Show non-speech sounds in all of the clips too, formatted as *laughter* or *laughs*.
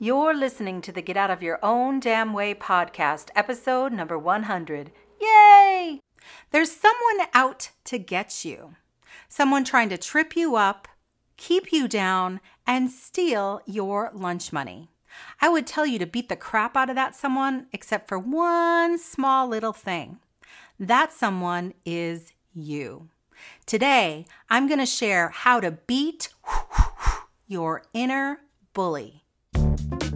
You're listening to the Get Out of Your Own Damn Way podcast, episode number 100. Yay! There's someone out to get you, someone trying to trip you up, keep you down, and steal your lunch money. I would tell you to beat the crap out of that someone, except for one small little thing. That someone is you. Today, I'm going to share how to beat *laughs* your inner bully.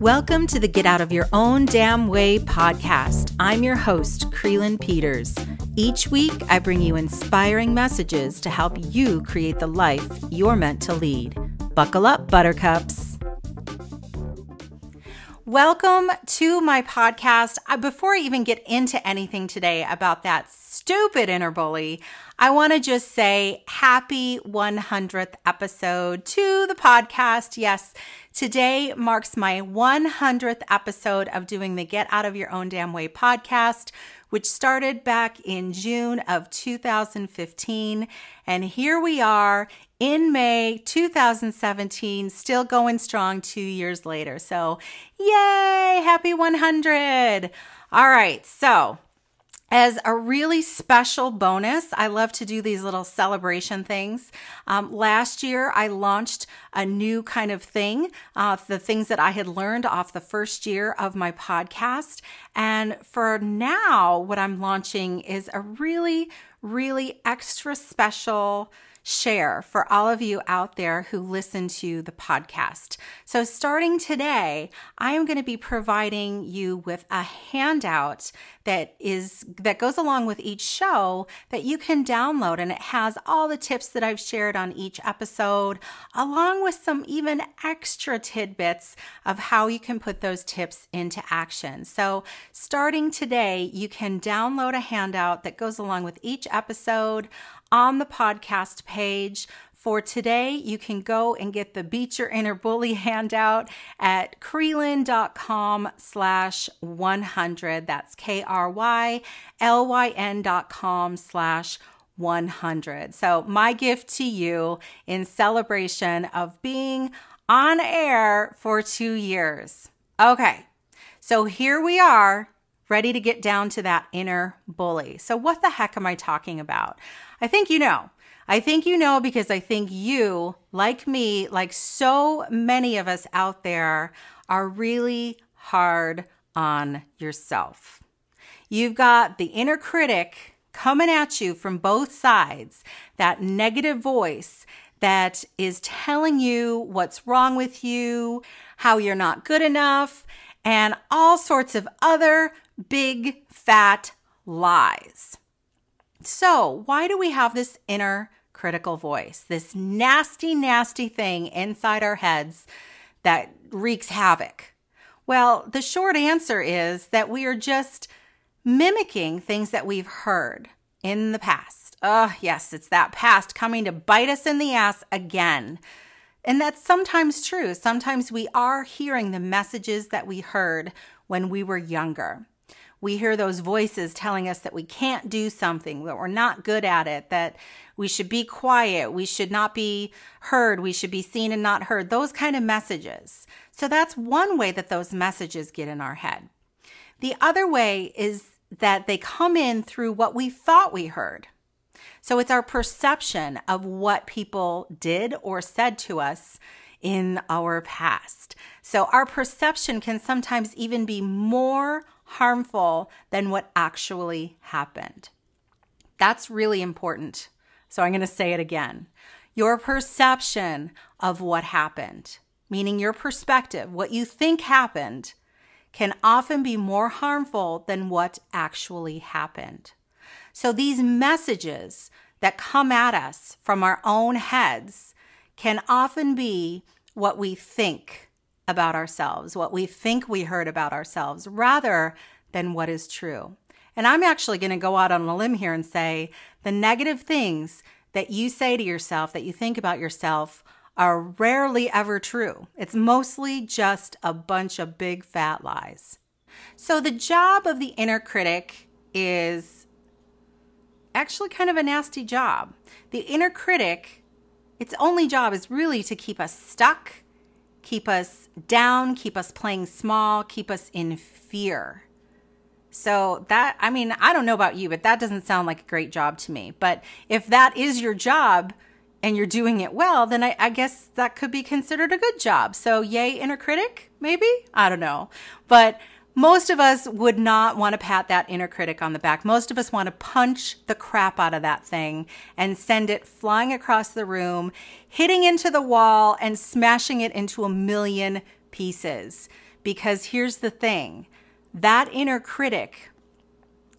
Welcome to the Get Out of Your Own Damn Way podcast. I'm your host, Krylyn Peters. Each week, I bring you inspiring messages to help you create the life you're meant to lead. Buckle up, buttercups. Welcome to my podcast. Before I even get into anything today about that stupid inner bully, I want to just say happy 100th episode to the podcast. Yes, today marks my 100th episode of doing the Get Out of Your Own Damn Way podcast, which started back in June of 2015. And here we are in May 2017, still going strong two years later. So, yay, happy 100. All right, so as a really special bonus, I love to do these little celebration things. Um, last year, I launched a new kind of thing, uh, the things that I had learned off the first year of my podcast. And for now, what I'm launching is a really, really extra special share for all of you out there who listen to the podcast. So, starting today, I am going to be providing you with a handout that is that goes along with each show that you can download and it has all the tips that I've shared on each episode along with some even extra tidbits of how you can put those tips into action. So, starting today, you can download a handout that goes along with each episode on the podcast page. For today, you can go and get the Beat Your Inner Bully handout at Krylyn.com slash 100. That's K-R-Y-L-Y-N dot com slash 100. So my gift to you in celebration of being on air for two years. Okay, so here we are, ready to get down to that inner bully. So what the heck am I talking about? I think you know. I think you know because I think you, like me, like so many of us out there, are really hard on yourself. You've got the inner critic coming at you from both sides, that negative voice that is telling you what's wrong with you, how you're not good enough, and all sorts of other big fat lies. So, why do we have this inner critical voice, this nasty, nasty thing inside our heads that wreaks havoc? Well, the short answer is that we are just mimicking things that we've heard in the past. Oh, yes, it's that past coming to bite us in the ass again. And that's sometimes true. Sometimes we are hearing the messages that we heard when we were younger we hear those voices telling us that we can't do something, that we're not good at it, that we should be quiet, we should not be heard, we should be seen and not heard, those kind of messages. So that's one way that those messages get in our head. The other way is that they come in through what we thought we heard. So it's our perception of what people did or said to us in our past. So our perception can sometimes even be more harmful than what actually happened. That's really important. So I'm going to say it again. Your perception of what happened, meaning your perspective, what you think happened, can often be more harmful than what actually happened. So these messages that come at us from our own heads can often be what we think about ourselves, what we think we heard about ourselves, rather than what is true. And I'm actually going to go out on a limb here and say the negative things that you say to yourself, that you think about yourself, are rarely ever true. It's mostly just a bunch of big fat lies. So, the job of the inner critic is actually kind of a nasty job. The inner critic, its only job is really to keep us stuck keep us down, keep us playing small, keep us in fear. So that, I mean, I don't know about you, but that doesn't sound like a great job to me. But if that is your job and you're doing it well, then I, I guess that could be considered a good job. So yay, inner critic, maybe? I don't know. But most of us would not want to pat that inner critic on the back. Most of us want to punch the crap out of that thing and send it flying across the room, hitting into the wall and smashing it into a million pieces. Because here's the thing that inner critic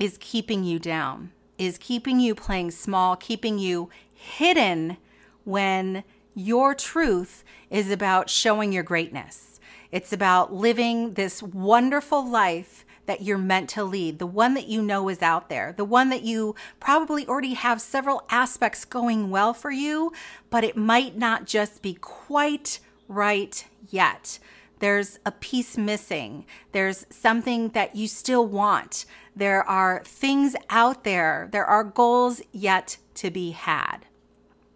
is keeping you down, is keeping you playing small, keeping you hidden when your truth is about showing your greatness. It's about living this wonderful life that you're meant to lead, the one that you know is out there, the one that you probably already have several aspects going well for you, but it might not just be quite right yet. There's a piece missing. There's something that you still want. There are things out there. There are goals yet to be had.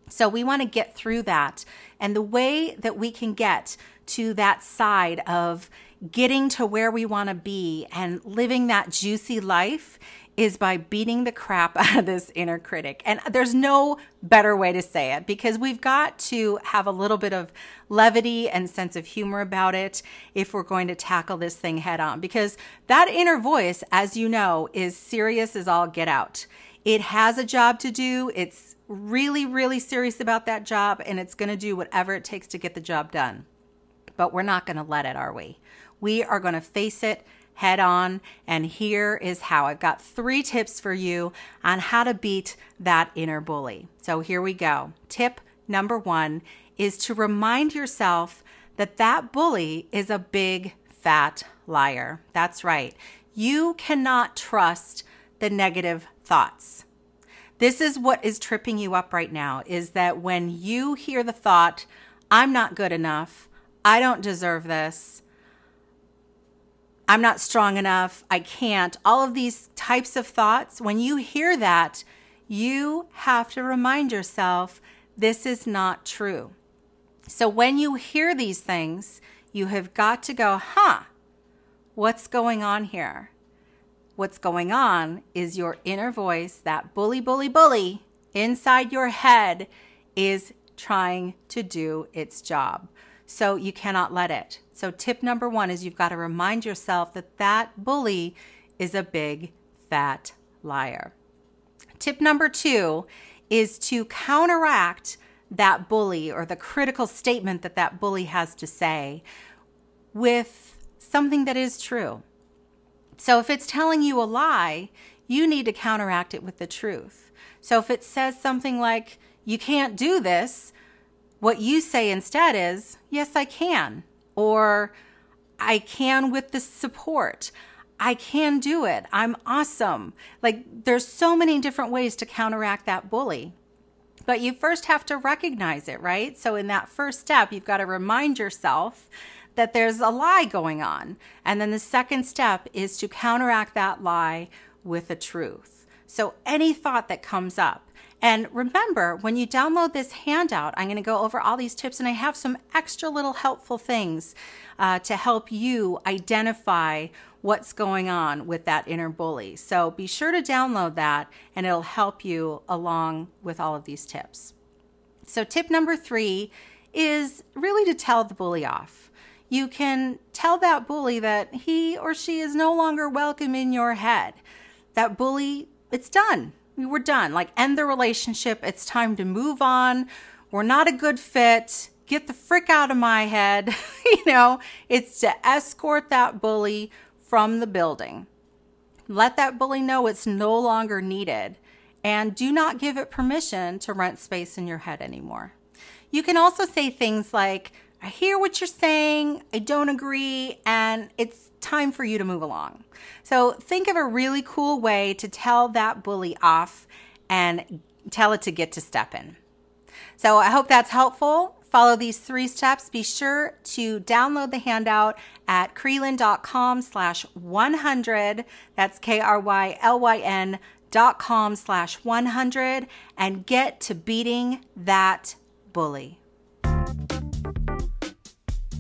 So we want to get through that. And the way that we can get to that side of getting to where we want to be and living that juicy life is by beating the crap *laughs* out of this inner critic. And there's no better way to say it because we've got to have a little bit of levity and sense of humor about it if we're going to tackle this thing head on. Because that inner voice, as you know, is serious as all get out. It has a job to do. It's really, really serious about that job and it's going to do whatever it takes to get the job done. But we're not going to let it, are we? We are going to face it head on. And here is how I've got three tips for you on how to beat that inner bully. So here we go. Tip number one is to remind yourself that that bully is a big fat liar. That's right. You cannot trust the negative thoughts. This is what is tripping you up right now is that when you hear the thought, I'm not good enough, I don't deserve this, I'm not strong enough, I can't, all of these types of thoughts, when you hear that, you have to remind yourself this is not true. So when you hear these things, you have got to go, huh, what's going on here? What's going on is your inner voice, that bully, bully, bully inside your head is trying to do its job. So you cannot let it. So, tip number one is you've got to remind yourself that that bully is a big, fat liar. Tip number two is to counteract that bully or the critical statement that that bully has to say with something that is true. So, if it's telling you a lie, you need to counteract it with the truth. So, if it says something like, you can't do this, what you say instead is, Yes, I can. Or, I can with the support. I can do it. I'm awesome. Like, there's so many different ways to counteract that bully. But you first have to recognize it, right? So, in that first step, you've got to remind yourself that there's a lie going on. And then the second step is to counteract that lie with a truth. So, any thought that comes up, and remember, when you download this handout, I'm going to go over all these tips and I have some extra little helpful things uh, to help you identify what's going on with that inner bully. So be sure to download that and it'll help you along with all of these tips. So, tip number three is really to tell the bully off. You can tell that bully that he or she is no longer welcome in your head. That bully, it's done we were done. Like, end the relationship. It's time to move on. We're not a good fit. Get the frick out of my head. *laughs* you know, it's to escort that bully from the building. Let that bully know it's no longer needed. And do not give it permission to rent space in your head anymore. You can also say things like, I hear what you're saying, I don't agree, and it's time for you to move along. So think of a really cool way to tell that bully off and tell it to get to stepping. So I hope that's helpful. Follow these three steps. Be sure to download the handout at krylyn.com slash 100. That's K-R-Y-L-Y-N dot com slash 100 and get to beating that bully.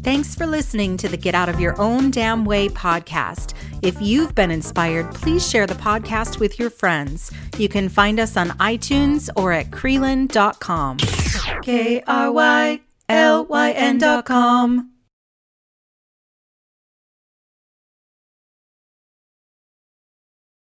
Thanks for listening to the Get Out of Your Own Damn Way podcast. If you've been inspired, please share the podcast with your friends. You can find us on iTunes or at Krylyn.com. K R Y L Y N.com.